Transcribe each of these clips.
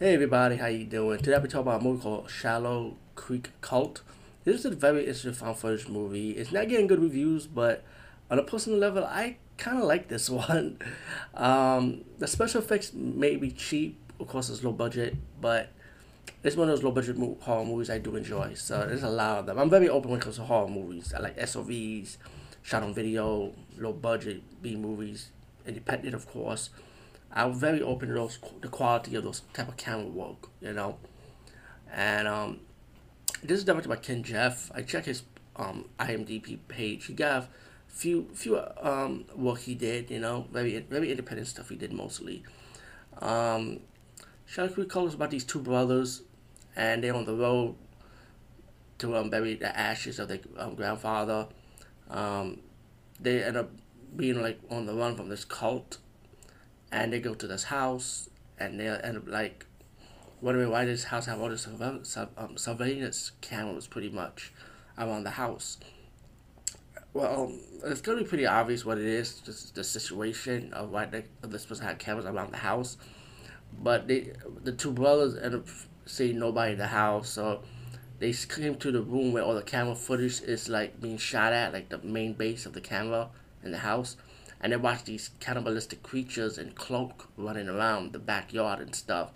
Hey everybody, how you doing? Today I'll be talking about a movie called Shallow Creek Cult. This is a very interesting found footage movie. It's not getting good reviews, but on a personal level, I kind of like this one. Um, the special effects may be cheap, of course it's low budget, but it's one of those low budget horror movies I do enjoy. So there's a lot of them. I'm very open when it comes to horror movies. I like SOVs, shot on video, low budget B movies, independent of course. I'm very open to those the quality of those type of camera work, you know. And um, this is directed by Ken Jeff. I check his um IMDb page. He got few few um work he did, you know, very very independent stuff he did mostly. Um, Shallow Creek Cult is about these two brothers, and they're on the road to um, bury the ashes of their um, grandfather. Um, they end up being like on the run from this cult and they go to this house and they end up like wondering why this house have all this um, surveillance cameras pretty much around the house. Well, it's gonna be pretty obvious what it is, just the situation of why they, this person had cameras around the house. But they, the two brothers end up seeing nobody in the house, so they came to the room where all the camera footage is like being shot at, like the main base of the camera in the house and they watch these cannibalistic creatures in cloak running around the backyard and stuff.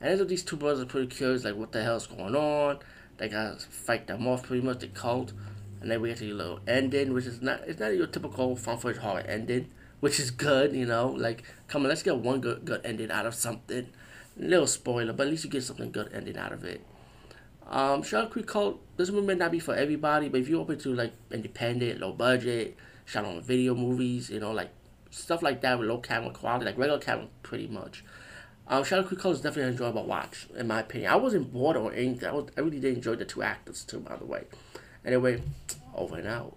And then these two brothers are pretty curious, like what the hell's going on. They gotta fight them off pretty much, the cult. And then we get to a little ending, which is not it's not your typical found footage horror ending, which is good, you know. Like, come on, let's get one good good ending out of something. Little spoiler, but at least you get something good ending out of it. Um, Shallow Creek Cult, this movie may not be for everybody, but if you're open to like independent, low budget, shot on video movies, you know, like stuff like that with low camera quality, like regular camera pretty much. Um, Shallow Creek Cult is definitely an enjoyable watch, in my opinion. I wasn't bored or anything. I, was, I really did enjoy the two actors too, by the way. Anyway, over and out.